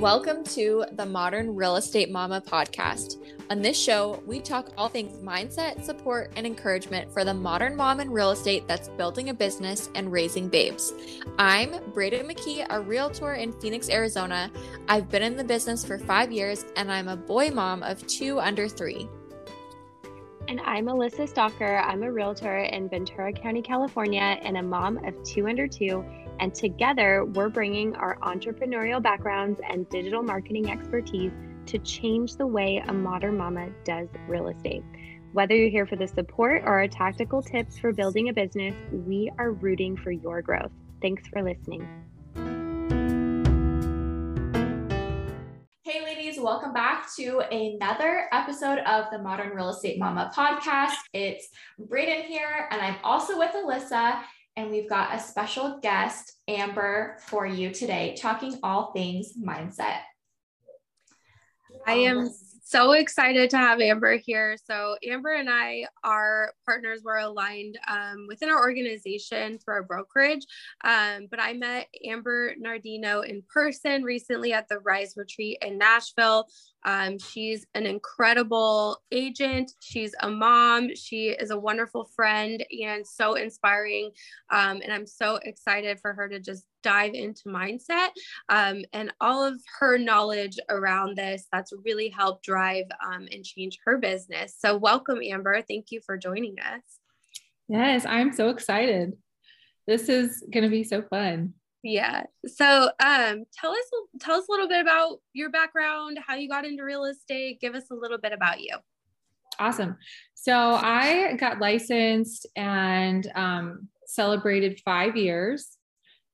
Welcome to the Modern Real Estate Mama podcast. On this show, we talk all things mindset, support, and encouragement for the modern mom in real estate that's building a business and raising babes. I'm Brayden McKee, a realtor in Phoenix, Arizona. I've been in the business for five years, and I'm a boy mom of two under three. And I'm Alyssa Stalker. I'm a realtor in Ventura County, California, and a mom of two under two and together, we're bringing our entrepreneurial backgrounds and digital marketing expertise to change the way a modern mama does real estate. Whether you're here for the support or our tactical tips for building a business, we are rooting for your growth. Thanks for listening. Hey, ladies, welcome back to another episode of the Modern Real Estate Mama podcast. It's Brayden here, and I'm also with Alyssa and we've got a special guest, Amber, for you today, talking all things mindset. I am um, so excited to have Amber here. So, Amber and I, our partners were aligned um, within our organization through our brokerage. Um, but I met Amber Nardino in person recently at the Rise Retreat in Nashville. Um, she's an incredible agent. She's a mom. She is a wonderful friend and so inspiring. Um, and I'm so excited for her to just dive into mindset um, and all of her knowledge around this that's really helped drive um, and change her business. So, welcome, Amber. Thank you for joining us. Yes, I'm so excited. This is going to be so fun. Yeah. So, um, tell us tell us a little bit about your background, how you got into real estate. Give us a little bit about you. Awesome. So, I got licensed and um, celebrated five years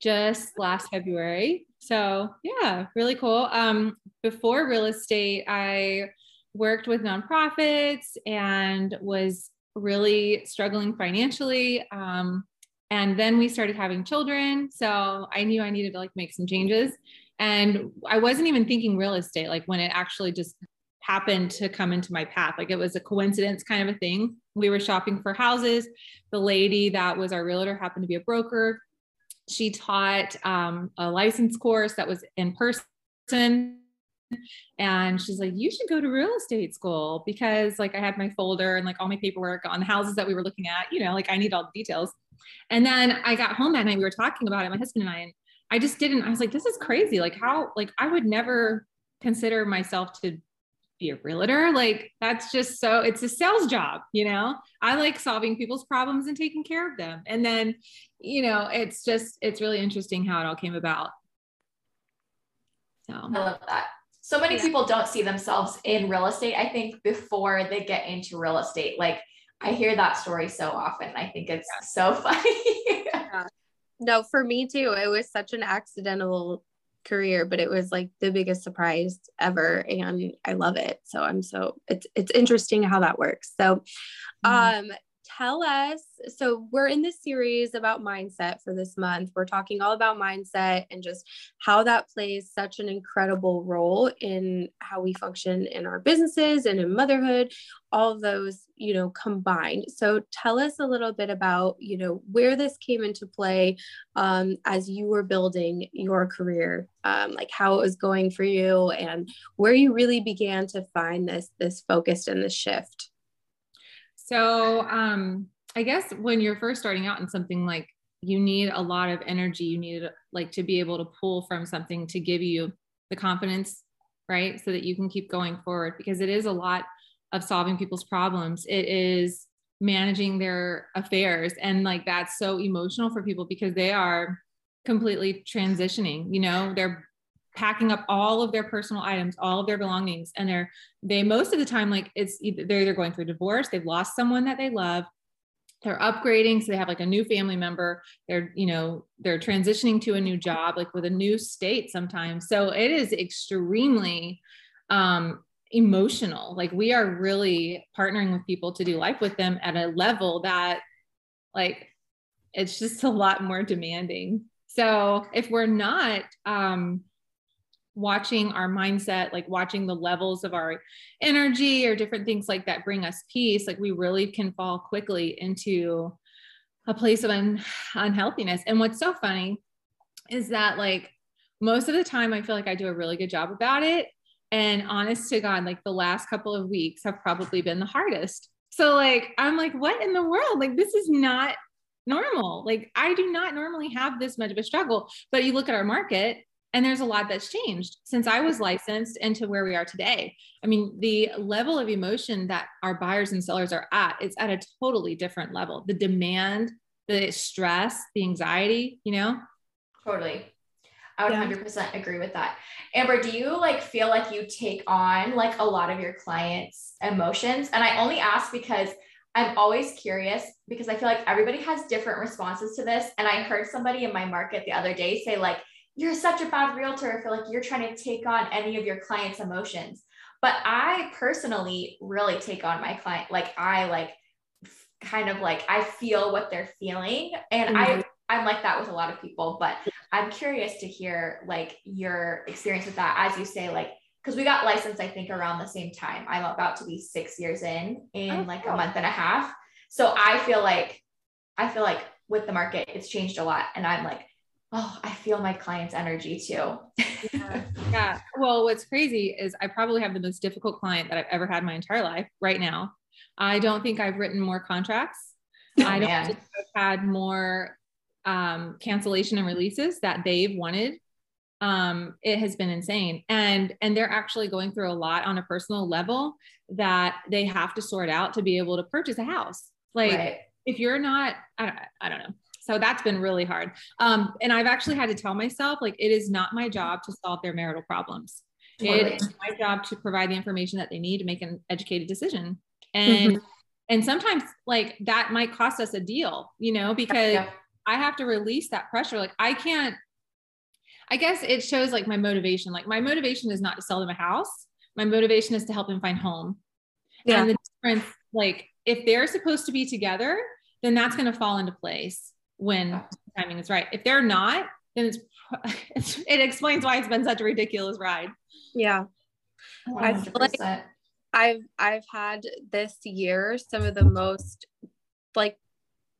just last February. So, yeah, really cool. Um, before real estate, I worked with nonprofits and was really struggling financially. Um, and then we started having children. So I knew I needed to like make some changes. And I wasn't even thinking real estate, like when it actually just happened to come into my path. Like it was a coincidence kind of a thing. We were shopping for houses. The lady that was our realtor happened to be a broker. She taught um, a license course that was in person. And she's like you should go to real estate school because like i had my folder and like all my paperwork on the houses that we were looking at you know like i need all the details. And then i got home that night we were talking about it my husband and i and i just didn't i was like this is crazy. Like how like i would never consider myself to be a realtor. Like that's just so it's a sales job you know? I like solving people's problems and taking care of them. And then you know it's just it's really interesting how it all came about. So. I love that. So many yeah. people don't see themselves in real estate i think before they get into real estate. Like i hear that story so often. I think it's yeah. so funny. Yeah. no for me too it was such an accidental career but it was like the biggest surprise ever and i love it so i'm so it's it's interesting how that works so mm-hmm. um tell us so we're in this series about mindset for this month. We're talking all about mindset and just how that plays such an incredible role in how we function in our businesses and in motherhood all those you know combined. So tell us a little bit about you know where this came into play um, as you were building your career um, like how it was going for you and where you really began to find this this focus and this shift so um, I guess when you're first starting out in something like you need a lot of energy, you need like to be able to pull from something to give you the confidence, right? So that you can keep going forward because it is a lot of solving people's problems. It is managing their affairs and like that's so emotional for people because they are completely transitioning, you know, they're packing up all of their personal items, all of their belongings, and they're they most of the time like it's either they're either going through divorce, they've lost someone that they love, they're upgrading, so they have like a new family member. They're you know they're transitioning to a new job, like with a new state sometimes. So it is extremely um, emotional. Like we are really partnering with people to do life with them at a level that like it's just a lot more demanding. So if we're not um, watching our mindset, like watching the levels of our energy or different things like that bring us peace, like we really can fall quickly into a place of un- unhealthiness. And what's so funny is that, like, most of the time I feel like I do a really good job about it. And honest to God, like the last couple of weeks have probably been the hardest. So like I'm like, what in the world? Like this is not normal. Like I do not normally have this much of a struggle. But you look at our market and there's a lot that's changed since I was licensed into where we are today. I mean, the level of emotion that our buyers and sellers are at, is at a totally different level. The demand, the stress, the anxiety, you know? Totally. I would yeah. 100% agree with that. Amber, do you like feel like you take on like a lot of your clients' emotions? And I only ask because I'm always curious because I feel like everybody has different responses to this. And I heard somebody in my market the other day say, like, you're such a bad realtor. I feel like you're trying to take on any of your clients' emotions. But I personally really take on my client. Like I like kind of like I feel what they're feeling. And mm-hmm. I I'm like that with a lot of people, but I'm curious to hear like your experience with that as you say, like, because we got licensed, I think, around the same time. I'm about to be six years in in oh, like cool. a month and a half. So I feel like I feel like with the market, it's changed a lot. And I'm like, oh, I feel my client's energy too. yeah. yeah. Well, what's crazy is I probably have the most difficult client that I've ever had my entire life right now. I don't think I've written more contracts. Oh, I don't man. think I've had more um, cancellation and releases that they've wanted. Um, it has been insane. And and they're actually going through a lot on a personal level that they have to sort out to be able to purchase a house. Like right. if you're not, I, don't, I don't know so that's been really hard. Um, and I've actually had to tell myself, like, it is not my job to solve their marital problems. It is my job to provide the information that they need to make an educated decision. And mm-hmm. and sometimes like that might cost us a deal, you know, because yeah. I have to release that pressure. Like I can't, I guess it shows like my motivation. Like my motivation is not to sell them a house. My motivation is to help them find home. Yeah. And the difference, like if they're supposed to be together, then that's going to fall into place when timing is right. If they're not, then it's, it's it explains why it's been such a ridiculous ride. Yeah. 100%. I feel like I've I've had this year some of the most like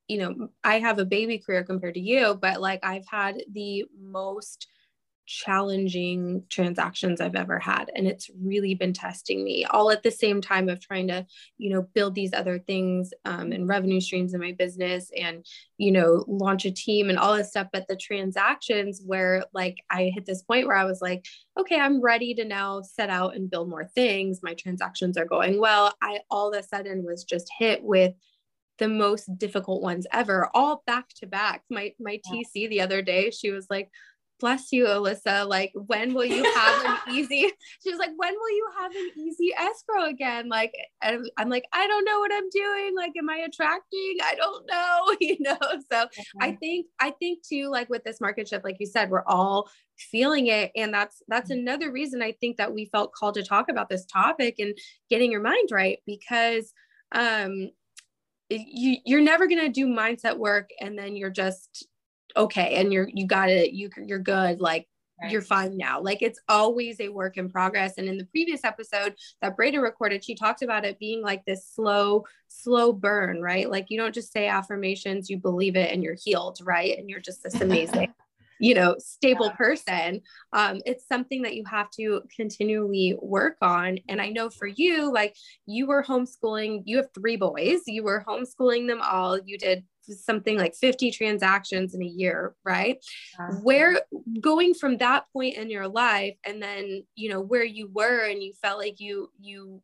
you know, I have a baby career compared to you, but like I've had the most challenging transactions I've ever had. And it's really been testing me all at the same time of trying to, you know, build these other things um, and revenue streams in my business and, you know, launch a team and all this stuff. But the transactions where like I hit this point where I was like, okay, I'm ready to now set out and build more things. My transactions are going well. I all of a sudden was just hit with the most difficult ones ever all back to back my my tc the other day she was like bless you, Alyssa. Like, when will you have an easy? She was like, when will you have an easy escrow again? Like, I'm like, I don't know what I'm doing. Like, am I attracting? I don't know, you know? So I think, I think too, like with this market shift, like you said, we're all feeling it. And that's, that's mm-hmm. another reason I think that we felt called to talk about this topic and getting your mind right because, um, you, you're never going to do mindset work and then you're just okay and you're you got it you you're good like right. you're fine now. Like it's always a work in progress and in the previous episode that Brayden recorded she talked about it being like this slow slow burn right? Like you don't just say affirmations you believe it and you're healed right? And you're just this amazing you know stable person. Um, it's something that you have to continually work on and i know for you like you were homeschooling you have three boys you were homeschooling them all you did something like 50 transactions in a year right? Where going from that point in your life and then you know where you were and you felt like you you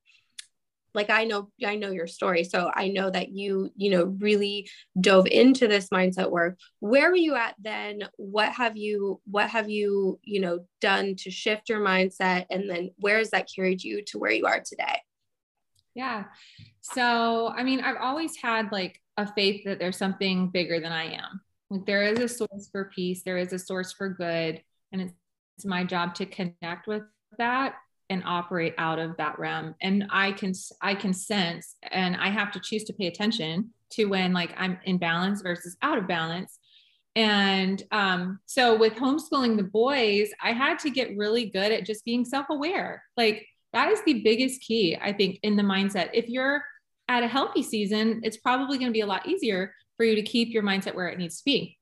like i know i know your story so i know that you you know really dove into this mindset work. Where were you at then? What have you what have you you know done to shift your mindset? And then where has that carried you to where you are today? Yeah. So i mean i've always had like a faith that there's something bigger than I am. Like there is a source for peace, there is a source for good, and it's, it's my job to connect with that and operate out of that realm. And I can I can sense, and I have to choose to pay attention to when like I'm in balance versus out of balance. And um, so with homeschooling the boys, I had to get really good at just being self-aware. Like that is the biggest key, I think, in the mindset. If you're at a healthy season, it's probably going to be a lot easier for you to keep your mindset where it needs to be.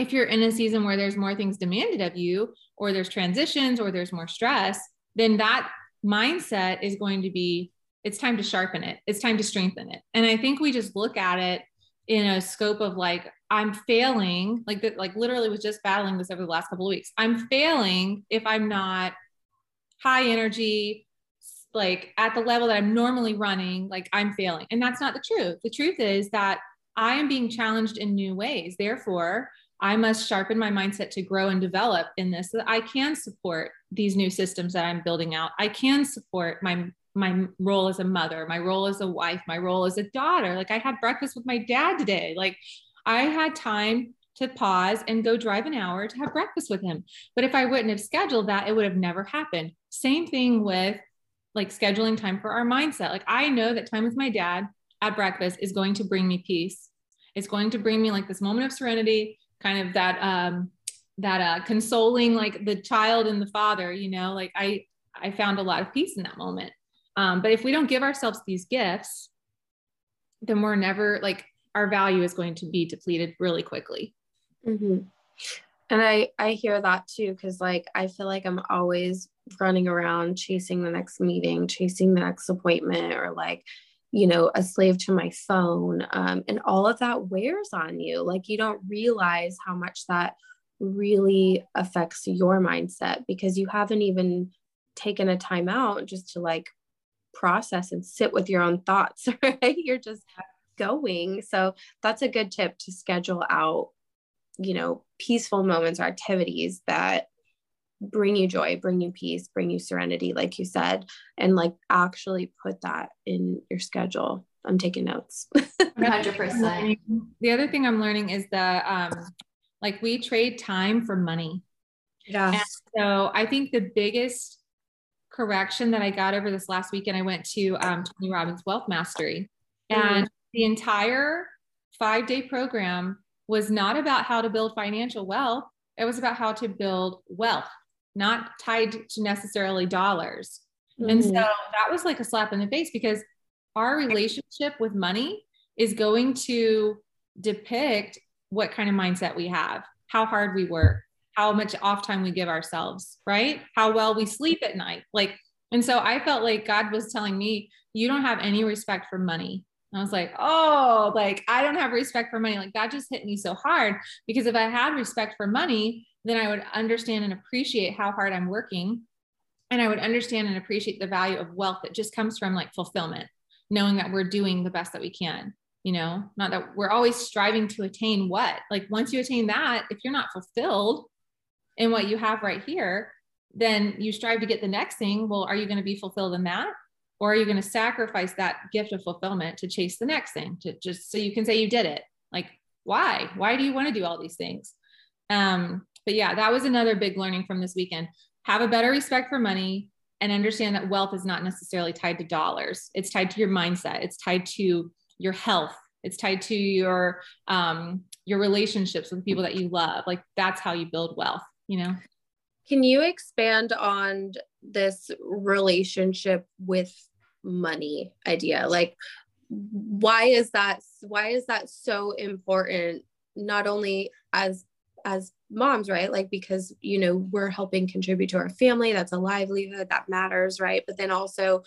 if you're in a season where there's more things demanded of you, or there's transitions, or there's more stress, then that mindset is going to be it's time to sharpen it, it's time to strengthen it. And I think we just look at it in a scope of like, I'm failing, like that, like literally was just battling this over the last couple of weeks. I'm failing if I'm not high energy, like at the level that I'm normally running, like I'm failing. And that's not the truth. The truth is that I am being challenged in new ways. Therefore, I must sharpen my mindset to grow and develop in this so that I can support these new systems that I'm building out. I can support my my role as a mother, my role as a wife, my role as a daughter. Like I had breakfast with my dad today. Like I had time to pause and go drive an hour to have breakfast with him. But if I wouldn't have scheduled that, it would have never happened. Same thing with like scheduling time for our mindset. Like I know that time with my dad at breakfast is going to bring me peace. It's going to bring me like this moment of serenity, kind of that um that uh consoling like the child and the father, you know, like I I found a lot of peace in that moment. Um, but if we don't give ourselves these gifts, then we're never like our value is going to be depleted really quickly. Mm-hmm. And I I hear that too because like I feel like I'm always running around chasing the next meeting, chasing the next appointment, or like you know a slave to my phone, um, and all of that wears on you. Like you don't realize how much that really affects your mindset because you haven't even taken a time out just to like process and sit with your own thoughts, right? You're just going. So that's a good tip to schedule out, you know, peaceful moments or activities that bring you joy, bring you peace, bring you serenity, like you said, and like actually put that in your schedule. I'm taking notes. 100%. The other thing I'm learning is that, um, like we trade time for money. Yeah. So I think the biggest correction that I got over this last weekend, I went to um, Tony Robbins Wealth Mastery, mm-hmm. and the entire five day program was not about how to build financial wealth. It was about how to build wealth, not tied to necessarily dollars. Mm-hmm. And so that was like a slap in the face because our relationship with money is going to depict what kind of mindset we have, how hard we work, how much off time we give ourselves, right? How well we sleep at night. Like, and so I felt like God was telling me, you don't have any respect for money. And I was like, oh, like I don't have respect for money. Like that just hit me so hard because if I had respect for money, then I would understand and appreciate how hard I'm working. And I would understand and appreciate the value of wealth that just comes from like fulfillment, knowing that we're doing the best that we can, you know, not that we're always striving to attain what. Like once you attain that, if you're not fulfilled, in what you have right here, then you strive to get the next thing. Well, are you going to be fulfilled in that? Or are you going to sacrifice that gift of fulfillment to chase the next thing to just so you can say you did it? Like, why? Why do you want to do all these things? Um, but yeah, that was another big learning from this weekend. Have a better respect for money and understand that wealth is not necessarily tied to dollars. It's tied to your mindset. It's tied to your health. It's tied to your um, your relationships with people that you love. Like that's how you build wealth you know can you expand on this relationship with money idea like why is that why is that so important not only as as moms right? Like because you know we're helping contribute to our family. That's a livelihood that matters right? But then also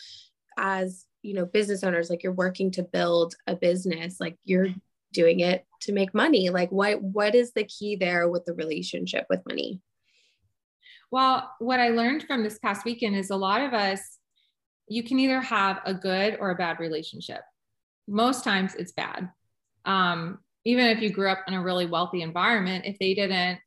as you know business owners like you're working to build a business like you're doing it to make money. Like what what is the key there with the relationship with money? Well, what I learned from this past weekend is a lot of us, you can either have a good or a bad relationship. Most times it's bad. Um, even if you grew up in a really wealthy environment, if they didn't,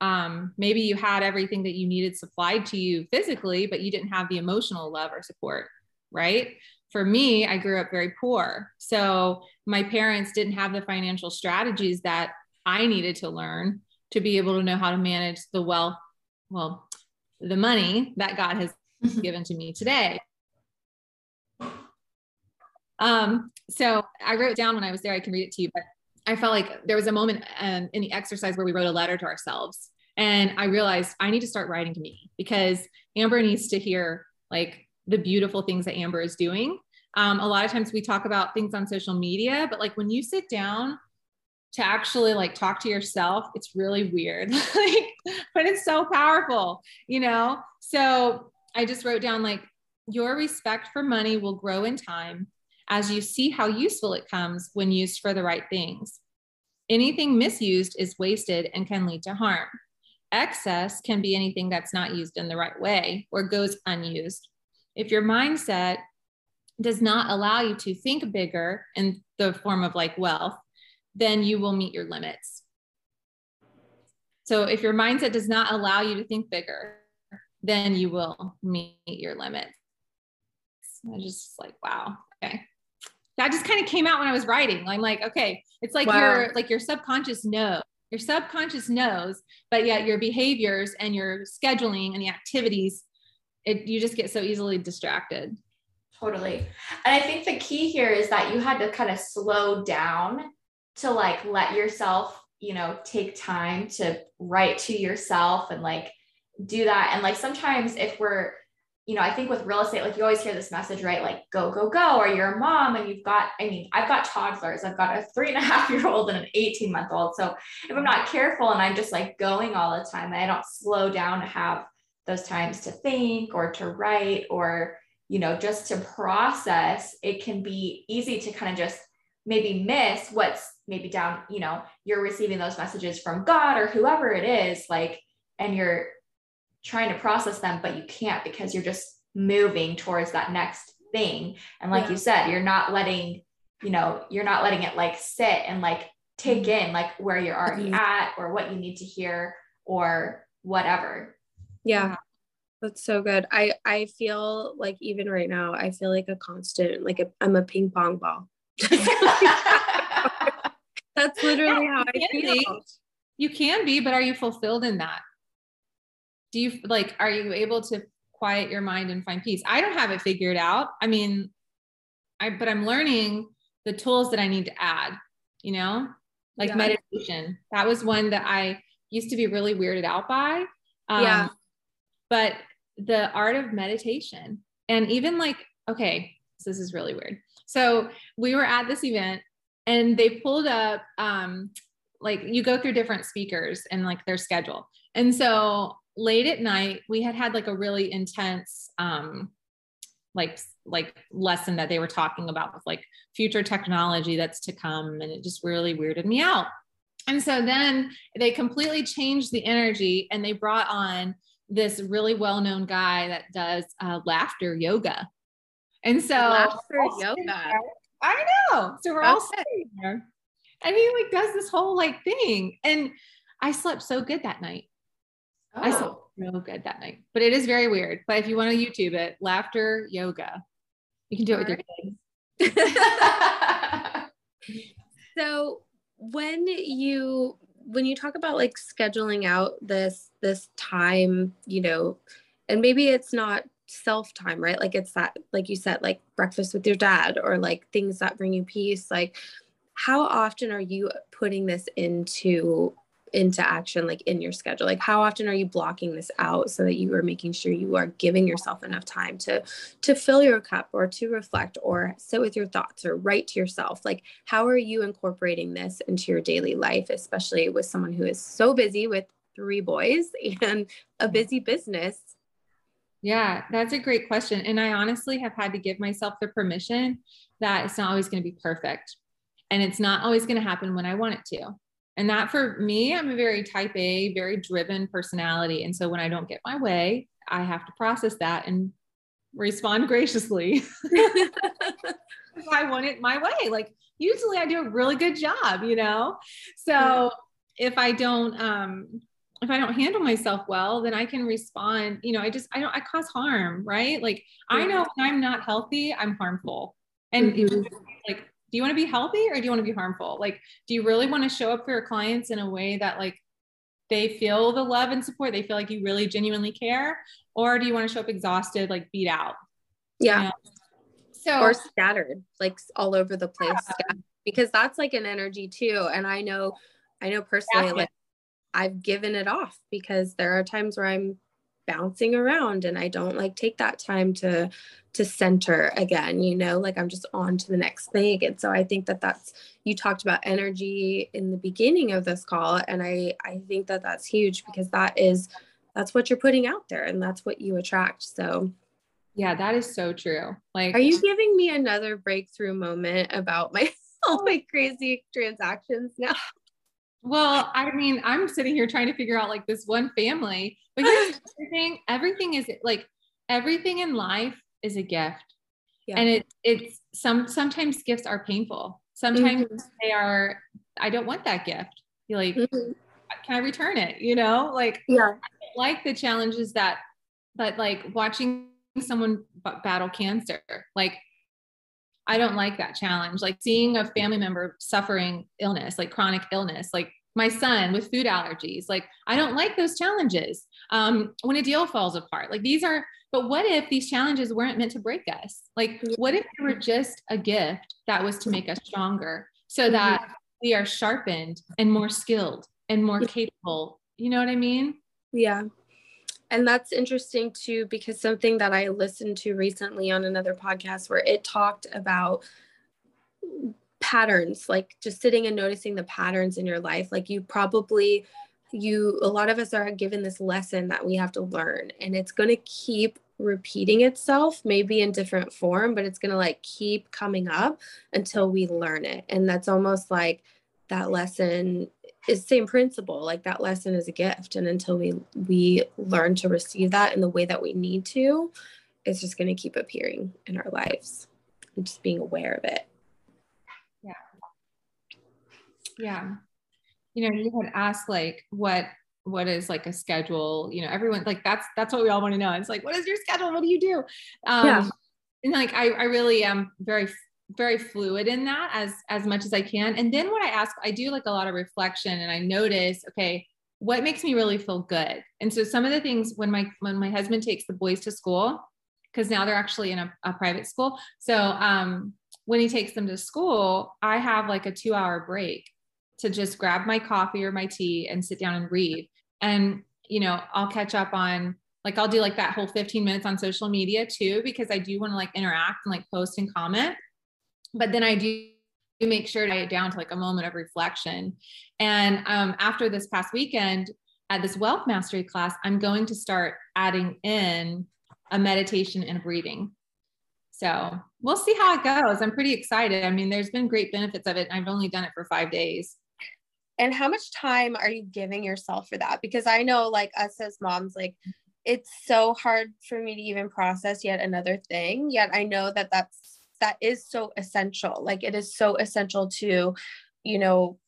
um, maybe you had everything that you needed supplied to you physically, but you didn't have the emotional love or support, right? For me, I grew up very poor. So my parents didn't have the financial strategies that I needed to learn to be able to know how to manage the wealth well, the money that God has mm-hmm. given to me today. Um, so I wrote down when I was there, I can read it to you, but I felt like there was a moment um, in the exercise where we wrote a letter to ourselves. And I realized I need to start writing to me because Amber needs to hear like the beautiful things that Amber is doing. Um, a lot of times we talk about things on social media, but like when you sit down to actually like talk to yourself, it's really weird. like, but it's so powerful, you know? So I just wrote down like your respect for money will grow in time as you see how useful it comes when used for the right things. Anything misused is wasted and can lead to harm. Excess can be anything that's not used in the right way or goes unused. If your mindset does not allow you to think bigger in the form of like wealth, then you will meet your limits. So if your mindset does not allow you to think bigger, then you will meet your limits. I just like, wow. Okay. That just kind of came out when I was writing. I'm like, okay, it's like wow. your like your subconscious knows. Your subconscious knows, but yet your behaviors and your scheduling and the activities, it you just get so easily distracted. Totally. And I think the key here is that you had to kind of slow down to like let yourself, you know, take time to write to yourself and like do that. And like sometimes if we're, you know, I think with real estate, like you always hear this message, right? Like go, go, go, or you're a mom and you've got, I mean, I've got toddlers, I've got a three and a half year old and an 18 month old. So if I'm not careful and I'm just like going all the time and I don't slow down to have those times to think or to write or, you know, just to process, it can be easy to kind of just maybe miss what's maybe down, you know, you're receiving those messages from God or whoever it is, like, and you're trying to process them, but you can't because you're just moving towards that next thing. And like yeah. you said, you're not letting, you know, you're not letting it like sit and like take mm-hmm. in like where you're already mm-hmm. at or what you need to hear or whatever. Yeah. That's so good. I I feel like even right now, I feel like a constant, like i am a ping pong ball. That's literally yeah, how I feel. Be. You can be, but are you fulfilled in that? Do you like, are you able to quiet your mind and find peace? I don't have it figured out. I mean, I, but I'm learning the tools that I need to add, you know, like yeah. meditation. That was one that I used to be really weirded out by. Um, yeah. But the art of meditation and even like, okay, so this is really weird. So we were at this event and they pulled up um, like you go through different speakers and like their schedule. And so late at night, we had had like a really intense um, like like lesson that they were talking about with like future technology that's to come and it just really weirded me out and so then they completely changed the energy and they brought on this really well-known guy that does uh, laughter yoga and so laughter yoga I know. So we're okay. all sitting there. And he like does this whole like thing. And I slept so good that night. Oh. I slept real good that night. But it is very weird. But if you want to YouTube it, laughter yoga. You can do it with your kids. so when you when you talk about like scheduling out this this time, you know, and maybe it's not self time, right? Like it's that, like you said, like breakfast with your dad or like things that bring you peace. Like, how often are you putting this into into action like in your schedule like how often are you blocking this out so that you are making sure you are giving yourself enough time to to fill your cup or to reflect or sit with your thoughts or write to yourself like how are you incorporating this into your daily life especially with someone who is so busy with three boys and a busy business yeah, that's a great question. And I honestly have had to give myself the permission that it's not always going to be perfect. And it's not always going to happen when I want it to. And that for me, I'm a very type A, very driven personality. And so when I don't get my way, I have to process that and respond graciously. I want it my way. Like usually I do a really good job, you know? So if I don't um if I don't handle myself well, then I can respond. You know, I just I don't I cause harm, right? Like yeah. I know when I'm not healthy, I'm harmful. And mm-hmm. like, do you want to be healthy or do you want to be harmful? Like, do you really want to show up for your clients in a way that like they feel the love and support? They feel like you really genuinely care, or do you want to show up exhausted, like beat out? Yeah. You know? So or scattered, like all over the place, yeah. because that's like an energy too. And I know, I know personally, like I've given it off because there are times where I'm bouncing around and I don't like take that time to to center again, you know, like I'm just on to the next thing. And so I think that that's you talked about energy in the beginning of this call and I I think that that's huge because that is that's what you're putting out there and that's what you attract. So yeah, that is so true. Like Are you giving me another breakthrough moment about my all my crazy transactions now? Well, I mean, I'm sitting here trying to figure out like this one family, but here's everything. Everything is like everything in life is a gift, yeah. and it it's some sometimes gifts are painful. Sometimes mm-hmm. they are. I don't want that gift. You're like, mm-hmm. can I return it? You know, like yeah, like the challenges that that like watching someone battle cancer, like I don't like that challenge. Like seeing a family member suffering illness, like chronic illness, like my son with food allergies. Like I don't like those challenges. Um, when a deal falls apart, like these are. But what if these challenges weren't meant to break us? Like, what if they were just a gift that was to make us stronger, so that we are sharpened and more skilled and more capable? You know what I mean? Yeah. And that's interesting too, because something that I listened to recently on another podcast where it talked about patterns, like just sitting and noticing the patterns in your life. Like you probably, you, a lot of us are given this lesson that we have to learn, and it's going to keep repeating itself, maybe in different form, but it's going to like keep coming up until we learn it. And that's almost like that lesson is same principle like that lesson is a gift and until we we learn to receive that in the way that we need to it's just going to keep appearing in our lives and just being aware of it. Yeah. Yeah. You know you had asked like what what is like a schedule you know everyone like that's that's what we all want to know. It's like what is your schedule? What do you do? Um yeah. and like I, I really am very very fluid in that as as much as I can. And then what I ask, I do like a lot of reflection and I notice, okay, what makes me really feel good? And so some of the things when my when my husband takes the boys to school, because now they're actually in a, a private school. So um when he takes them to school, I have like a two hour break to just grab my coffee or my tea and sit down and read. And you know, I'll catch up on like I'll do like that whole 15 minutes on social media too, because I do want to like interact and like post and comment but then I do make sure to it down to like a moment of reflection. And um, after this past weekend at this wealth mastery class, I'm going to start adding in a meditation and breathing. So we'll see how it goes. I'm pretty excited. I mean, there's been great benefits of it. I've only done it for five days. And how much time are you giving yourself for that? Because I know, like us as moms, like it's so hard for me to even process yet another thing. Yet I know that that's that is so essential. Like it is so essential to you know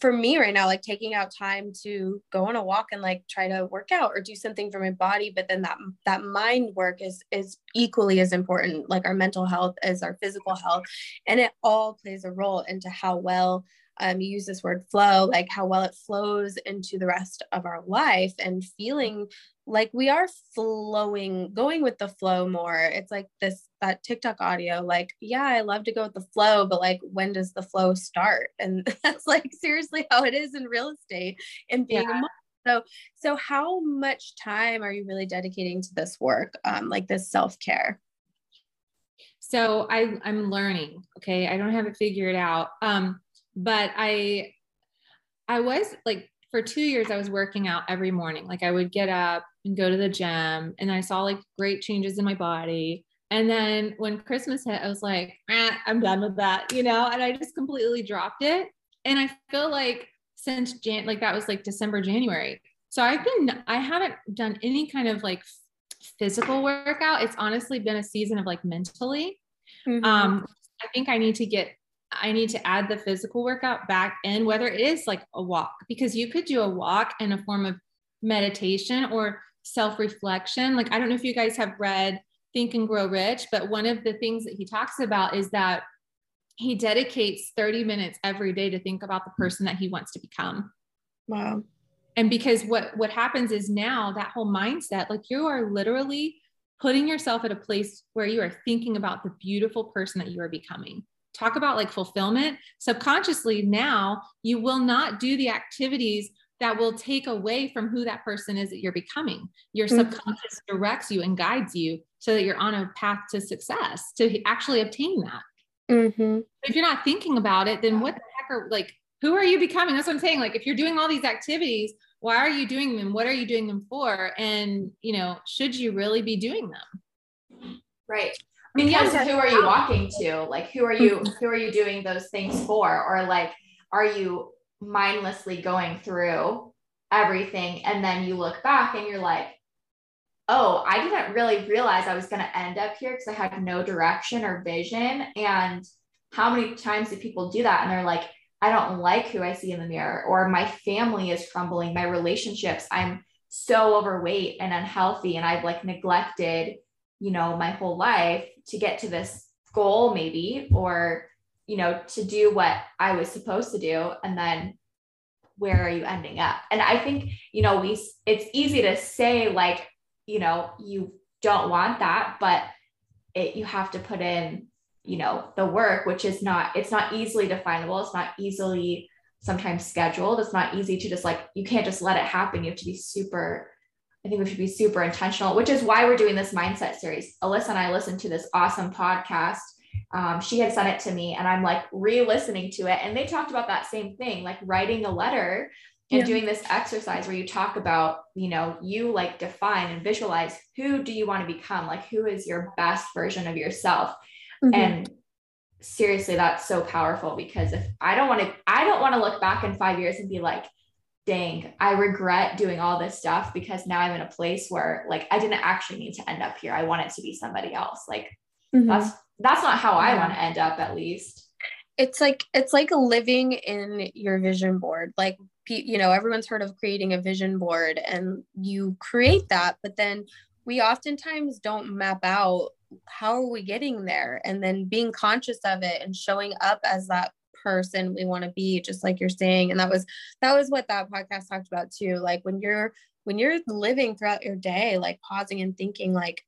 for me right now like taking out time to go on a walk and like try to work out or do something for my body but then that that mind work is is equally as important. Like our mental health as our physical health and it all plays a role into how well um, you use this word flow like how well it flows into the rest of our life and feeling like we are flowing going with the flow more. It's like this that tiktok audio like yeah i love to go with the flow but like when does the flow start? And that's like seriously how it is in real estate and being yeah. a mom so so how much time are you really dedicating to this work um like this self-care? So i i'm learning okay? I don't have it figured out um but i i was like for two years i was working out every morning. Like i would get up and go to the gym and i saw like great changes in my body. And then when christmas hit i was like eh, i'm done with that you know? And i just completely dropped it. And i feel like since jan like that was like december january. So i've been i haven't done any kind of like physical workout. It's honestly been a season of like mentally. Mm-hmm. um i think i need to get I need to add the physical workout back in, whether it is like a walk, because you could do a walk in a form of meditation or self reflection. Like, I don't know if you guys have read Think and Grow Rich, but one of the things that he talks about is that he dedicates 30 minutes every day to think about the person that he wants to become. Wow. And because what what happens is now that whole mindset, like you are literally putting yourself at a place where you are thinking about the beautiful person that you are becoming talk about like fulfillment subconsciously now you will not do the activities that will take away from who that person is that you're becoming. Your Mhm. subconscious directs you and guides you so that you're on a path to success to actually obtain that. Mm-hmm. If you're not thinking about it, then what the heck are like, who are you becoming? That's what I'm saying. Like, if you're doing all these activities, why are you doing them? What are you doing them for? And, you know, should you really be doing them? Right. Because Yeah. who are you walking to? Like who are you who are you doing those things for? Or like are you mindlessly going through everything and then you look back and you're like, oh, I didn't really realize I was gonna end up here because I had no direction or vision. And how many times do people do that? And they're like, I don't like who I see in the mirror, or my family is crumbling, my relationships, I'm so overweight and unhealthy, and I've like neglected you know my whole life to get to this goal maybe or you know to do what i was supposed to do and then where are you ending up? And i think you know we it's easy to say like you know you don't want that but it you have to put in you know the work which is not it's not easily definable it's not easily sometimes scheduled it's not easy to just like you can't just let it happen you have to be super I think we should be super intentional, which is why we're doing this mindset series. Alyssa and I listened to this awesome podcast. Um, she had sent it to me, and I'm like re listening to it. And they talked about that same thing, like writing a letter and Yeah. doing this exercise where you talk about, you know, you like define and visualize who do you want to become? Like, who is your best version of yourself? Mm-hmm. And seriously, that's so powerful because if I don't want to, I don't want to look back in five years and be like, dang, I regret doing all this stuff because now I'm in a place where like I didn't actually need to end up here. I want it to be somebody else. Like Mhm. that's that's not how I Yeah. want to end up at least. it's like it's like living in your vision board like you know everyone's heard of creating a vision board and you create that but then we oftentimes don't map out how are we getting there and then being conscious of it and showing up as that person we want to be just like you're saying and that was that was what that podcast talked about too like when you're when you're living throughout your day like pausing and thinking like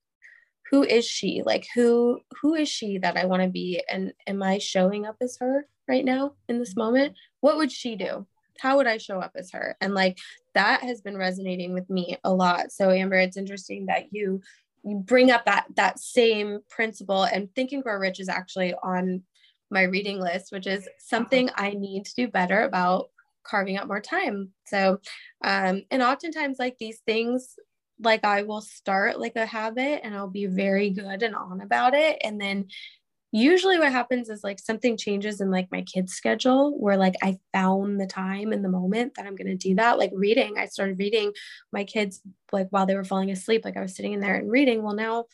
who is she? Like who who is she that i want to be? And am i showing up as her right now in this moment? What would she do? How would i show up as her? And like that has been resonating with me a lot. So amber it's interesting that you you bring up that that same principle and think and grow rich is actually on my reading list which is something i need to do better about carving out more time so um and oftentimes like these things like I will start like a habit and I'll be very good and on about it. And then usually what happens is like something changes in like my kids' schedule where like I found the time in the moment that I'm going to do that. Like reading, I started reading my kids like while they were falling asleep. Like I was sitting in there and reading. Well, now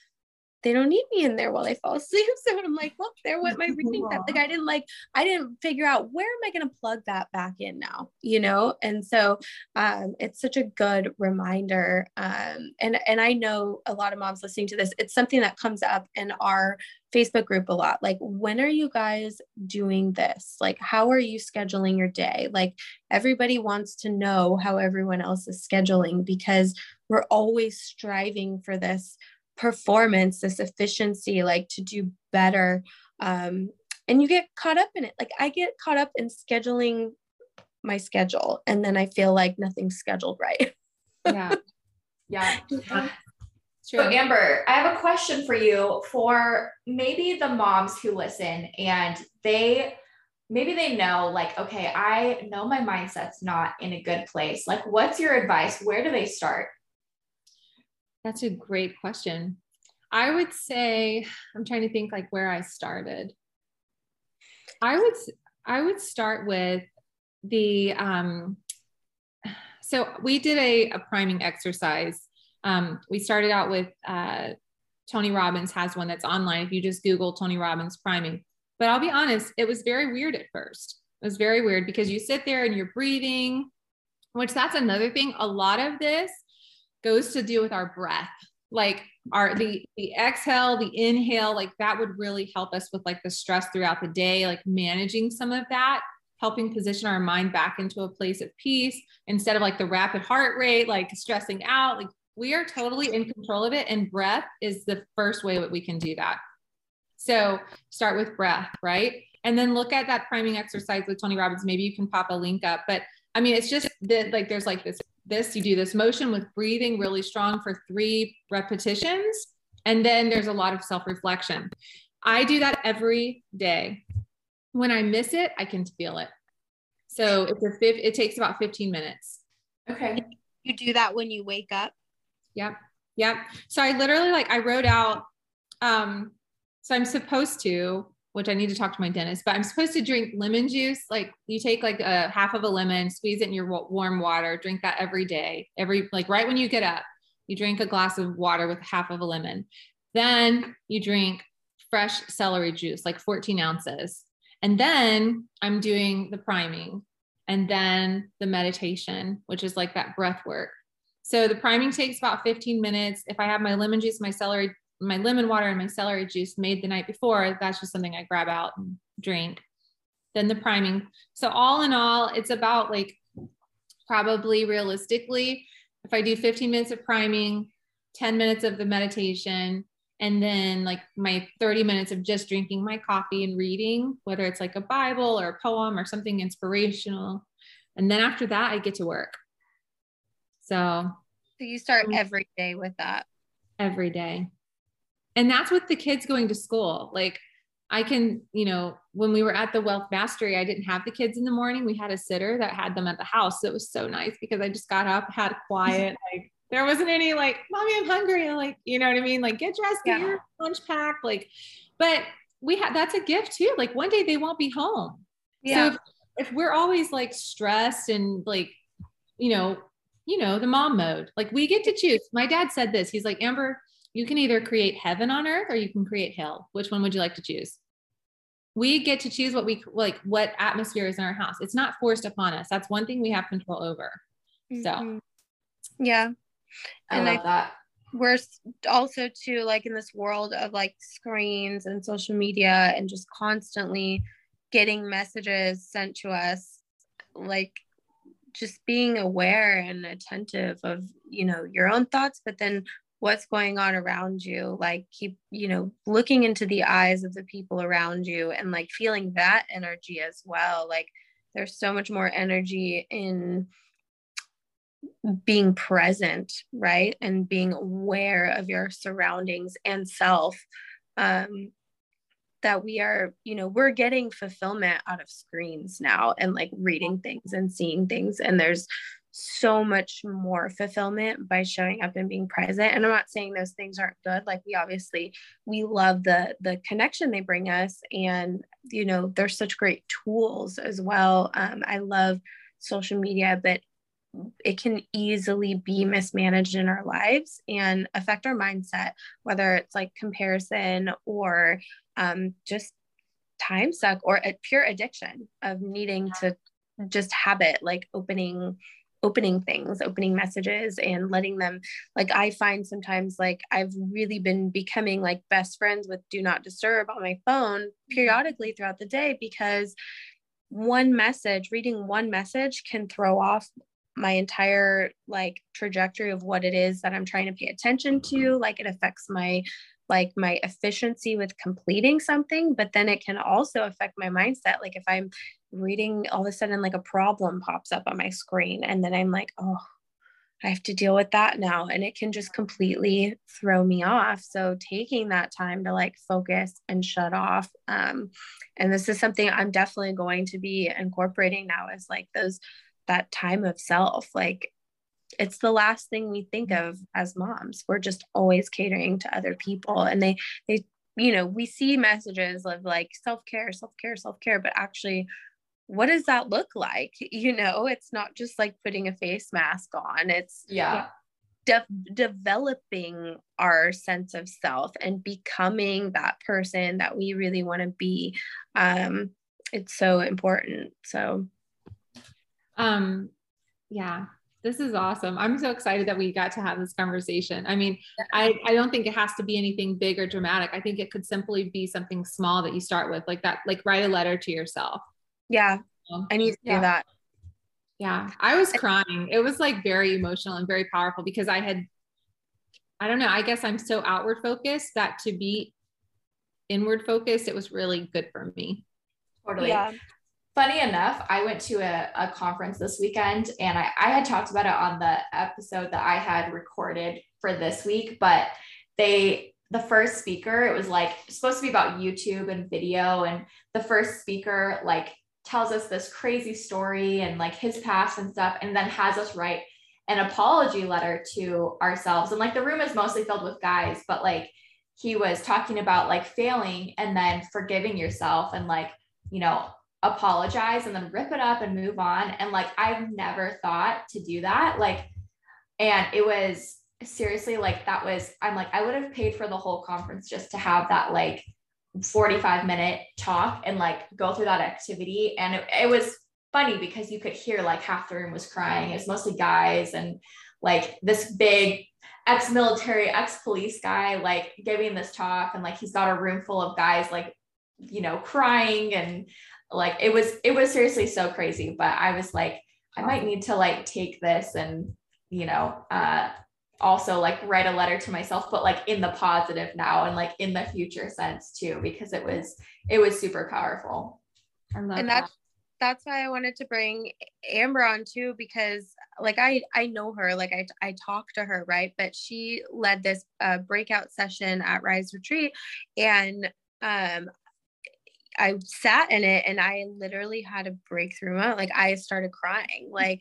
they don't need me in there while they fall asleep. So I'm like, look, there went my reading time. Like I didn't like, I didn't figure out where am I going to plug that back in now, you know? And so um, it's such a good reminder. Um, and, and I know a lot of moms listening to this, it's something that comes up in our Facebook group a lot. Like, when are you guys doing this? Like, how are you scheduling your day? Like, everybody wants to know how everyone else is scheduling because we're always striving for this performance, this efficiency, like to do better. Um, and you get caught up in it. Like, I get caught up in scheduling my schedule, and then I feel like nothing's scheduled right. Yeah. Yeah. It's So true. Amber, I have a question for you for maybe the moms who listen and they maybe they know like okay, I know my mindset's not in a good place. Like what's your advice? Where do they start? That's a great question. I would say I'm trying to think like where I started. I would I would start with the um so we did a, a priming exercise. Um, we started out with uh, Tony Robbins has one that's online. If you just Google Tony Robbins priming, but I'll be honest, it was very weird at first. It was very weird because you sit there and you're breathing, which that's another thing. A lot of this goes to do with our breath. Like our the the exhale the inhale like that would really help us with like the stress throughout the day like managing some of that helping position our mind back into a place of peace instead of like the rapid heart rate like stressing out. Like we are totally in control of it and breath is the first way that we can do that. So start with breath right? And then look at that priming exercise with tony robbins. Maybe you can pop a link up but I mean, it's just that like there's like this this you do this motion with breathing really strong for three repetitions, and then there's a lot of self reflection. I do that every day. When I miss it, I can feel it. So it's a fifth, it takes about 15 minutes. Okay. You do that when you wake up? Yep. Yep. So I literally like I wrote out um so I'm supposed to which I need to talk to my dentist, but I'm supposed to drink lemon juice. Like you take like a half of a lemon, squeeze it in your warm water, drink that every day. Every like right when you get up, you drink a glass of water with half of a lemon. Then you drink fresh celery juice, like 14 ounces. And then I'm doing the priming and then the meditation, which is like that breath work. So the priming takes about 15 minutes. If I have my lemon juice, my celery, my lemon water and my celery juice made the night before, that's just something I grab out and drink. Then the priming. So all in all, it's about like probably realistically, if I do 15 minutes of priming, 10 minutes of the meditation, and then like my 30 minutes of just drinking my coffee and reading whether it's like a bible or a poem or something inspirational and then after that i get to work so so you start mm. every day with that every day and that's with the kids going to school like i can you know when we were at the wealth mastery i didn't have the kids in the morning we had a sitter that had them at the house so it was so nice because i just got up had quiet like there wasn't any like, mommy, I'm hungry. Like, you know what I mean? Like, get dressed, get yeah. your lunch packed. Like, but we have that's a gift too. Like, one day they won't be home. Yeah. So if, if we're always like stressed and like, you know, you know, the mom mode, like we get to choose. My dad said this. He's like, Amber, you can either create heaven on earth or you can create hell. Which one would you like to choose? We get to choose what we like, what atmosphere is in our house. It's not forced upon us. That's one thing we have control over. Mm-hmm. So, yeah. I and love I, that. We're also too like in this world of like screens and social media and just constantly getting messages sent to us like just being aware and attentive of you know your own thoughts but then what's going on around you like keep you know looking into the eyes of the people around you and like feeling that energy as well like there's so much more energy in being present, right? And being aware of your surroundings and self. Um, that we are, you know, we're getting fulfillment out of screens now and like reading things and seeing things. And there's so much more fulfillment by showing up and being present. And i'm not saying those things aren't good. Like we obviously we love the the connection they bring us. And you know they're such great tools as well. Um, i love social media but it can easily be mismanaged in our lives and affect our mindset, whether it's like comparison or um, just time suck or a pure addiction of needing to just habit like opening opening things opening messages and letting them like i find sometimes like i've really been becoming like best friends with do not disturb on my phone mm-hmm. periodically throughout the day because one message reading one message can throw off my entire like trajectory of what it is that I'm trying to pay attention to. Like it affects my like my efficiency with completing something, but then it can also affect my mindset. Like if I'm reading all of a sudden like a problem pops up on my screen and then I'm like, oh, I have to deal with that now. And it can just completely throw me off. So taking that time to like focus and shut off. Um, and this is something I'm definitely going to be incorporating now is like those that time of self like it's the last thing we think of as moms we're just always catering to other people and they they you know we see messages of like self-care self-care self-care but actually what does that look like you know it's not just like putting a face mask on it's yeah de- developing our sense of self and becoming that person that we really want to be um it's so important so um, yeah, this is awesome. I'm so excited that we got to have this conversation. I mean, I, I don't think it has to be anything big or dramatic. I think it could simply be something small that you start with, like that, like write a letter to yourself. Yeah. Um, I need to yeah. do that. Yeah. I was crying. It was like very emotional and very powerful because I had, I don't know, I guess I'm so outward focused that to be inward focused, it was really good for me. Totally. Yeah. funny enough, I went to a, a conference this weekend and I, I had talked about it on the episode that I had recorded for this week, but they, the first speaker, it was like supposed to be about YouTube and video. And the first speaker, like, tells us this crazy story and like his past and stuff, and then has us write an apology letter to ourselves. And like the room is mostly filled with guys, but like he was talking about like failing and then forgiving yourself and like, you know, apologize and then rip it up and move on. And like, I've never thought to do that. Like, and it was seriously like, that was, I'm like, I would have paid for the whole conference just to have that like 45 minute talk and like go through that activity. And it, it was funny because you could hear like half the room was crying. It's mostly guys and like this big ex-military, ex-police guy, like giving this talk and like he's got a room full of guys like, you know, crying and like it was it was seriously so crazy but i was like i might need to like take this and you know uh also like write a letter to myself but like in the positive now and like in the future sense too because it was it was super powerful and that. that's that's why i wanted to bring amber on too because like i i know her like i i talked to her right but she led this uh, breakout session at rise retreat and um I sat in it and I literally had a breakthrough moment. Like I started crying. Like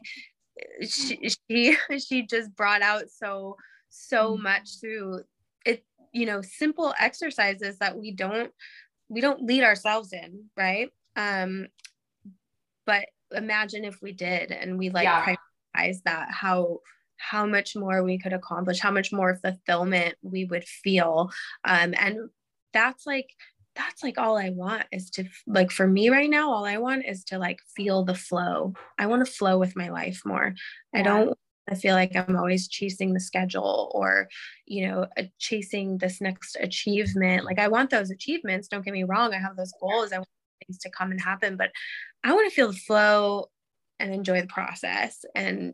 she she she just brought out so so mm. much through it, you know, simple exercises that we don't we don't lead ourselves in, right? Um but imagine if we did and we like yeah. prioritize that how how much more we could accomplish, how much more fulfillment we would feel. Um, and that's like that's like all I want is to like for me right now all I want is to like feel the flow. I want to flow with my life more. Yeah. I don't I feel like I'm always chasing the schedule or you know chasing this next achievement. Like I want those achievements, don't get me wrong. I have those goals. I want things to come and happen, but I want to feel the flow and enjoy the process and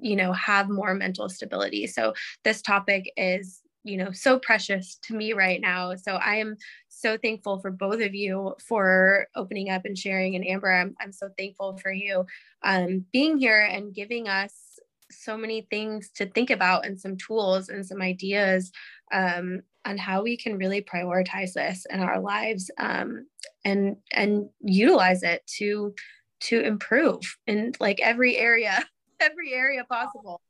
you know have more mental stability. So this topic is you know so precious to me right now. So i am so thankful for both of you for opening up and sharing. And amber i'm, I'm so thankful for you um, being here and giving us so many things to think about and some tools and some ideas um, on how we can really prioritize this in our lives um, and and utilize it to to improve in like every area every area possible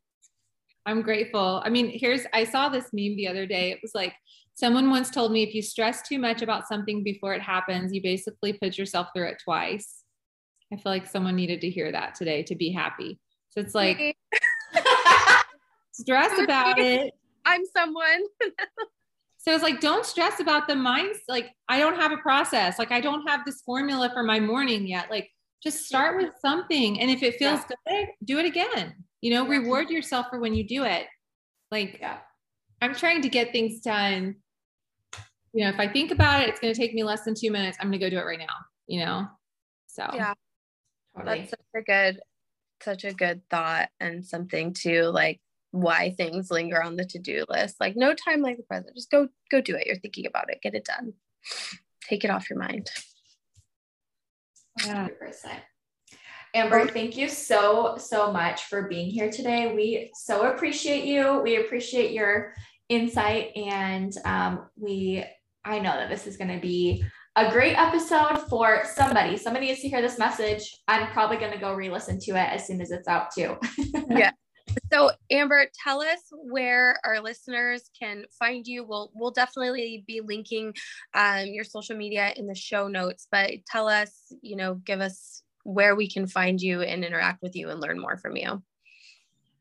I'm grateful. I mean, here's, I saw this meme the other day. It was like, someone once told me if you stress too much about something before it happens, you basically put yourself through it twice. I feel like someone needed to hear that today to be happy. So it's like, stress about it. I'm someone. so it's like, don't stress about the minds. Like, I don't have a process. Like, I don't have this formula for my morning yet. Like, just start with something. And if it feels yeah. good, do it again you know yeah. reward yourself for when you do it. Like yeah. i'm trying to get things done. You know if i think about it it's going to take me less than two minutes i'm going to go do it right now you know? So. Yeah. Totally. that's such a good such a good thought and something to like why things linger on the to-do list. Like no time like the present just go go do it. You're thinking about it. Get it done. Take it off your mind. Yeah. 100% Amber, thank you so, so much for being here today. We so appreciate you. We appreciate your insight. And um, we, I know that this is going to be a great episode for somebody. Somebody needs to hear this message. I'm probably going to go re listen to it as soon as it's out, too. yeah. So Amber, tell us where our listeners can find you. We'll we'll definitely be linking um, your social media in the show notes, but tell us, you know, give us where we can find you and interact with you and learn more from you.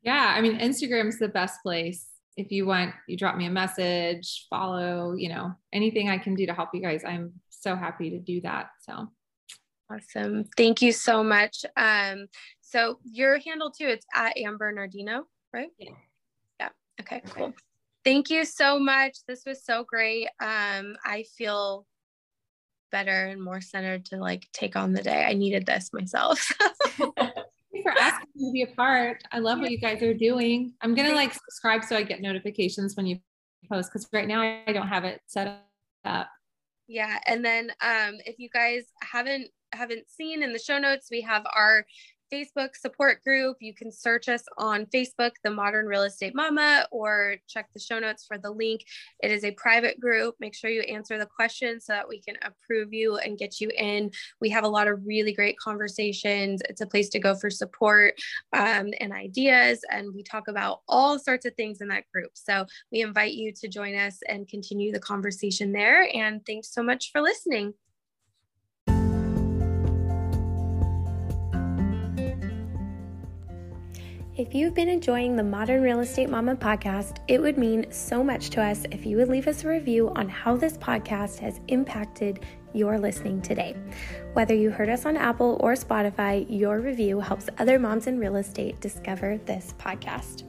Yeah, I mean, Instagram's the best place. If you want, you drop me a message, follow, you know, anything I can do to help you guys. I'm so happy to do that. So awesome. Thank you so much. Um, so your handle too, it's at Amber Nardino, right? Yeah. Yeah. Okay, cool. Thank you so much. This was so great. Um, I feel better and more centered to like take on the day. I needed this myself. for asking me to be a part. I love what you guys are doing. I'm gonna like subscribe so I get notifications when you post because right now I don't have it set up. Yeah. And then um, if you guys haven't haven't seen in the show notes, we have our Facebook support group. You can search us on Facebook, The Modern Real Estate Mama, or check the show notes for the link. It is a private group. Make sure you answer the questions so that we can approve you and get you in. We have a lot of really great conversations. It's a place to go for support um, and ideas. And we talk about all sorts of things in that group. So we invite you to join us and continue the conversation there. And thanks so much for listening. If you've been enjoying the Modern Real Estate Mama podcast, it would mean so much to us if you would leave us a review on how this podcast has impacted your listening today. Whether you heard us on Apple or Spotify, your review helps other moms in real estate discover this podcast.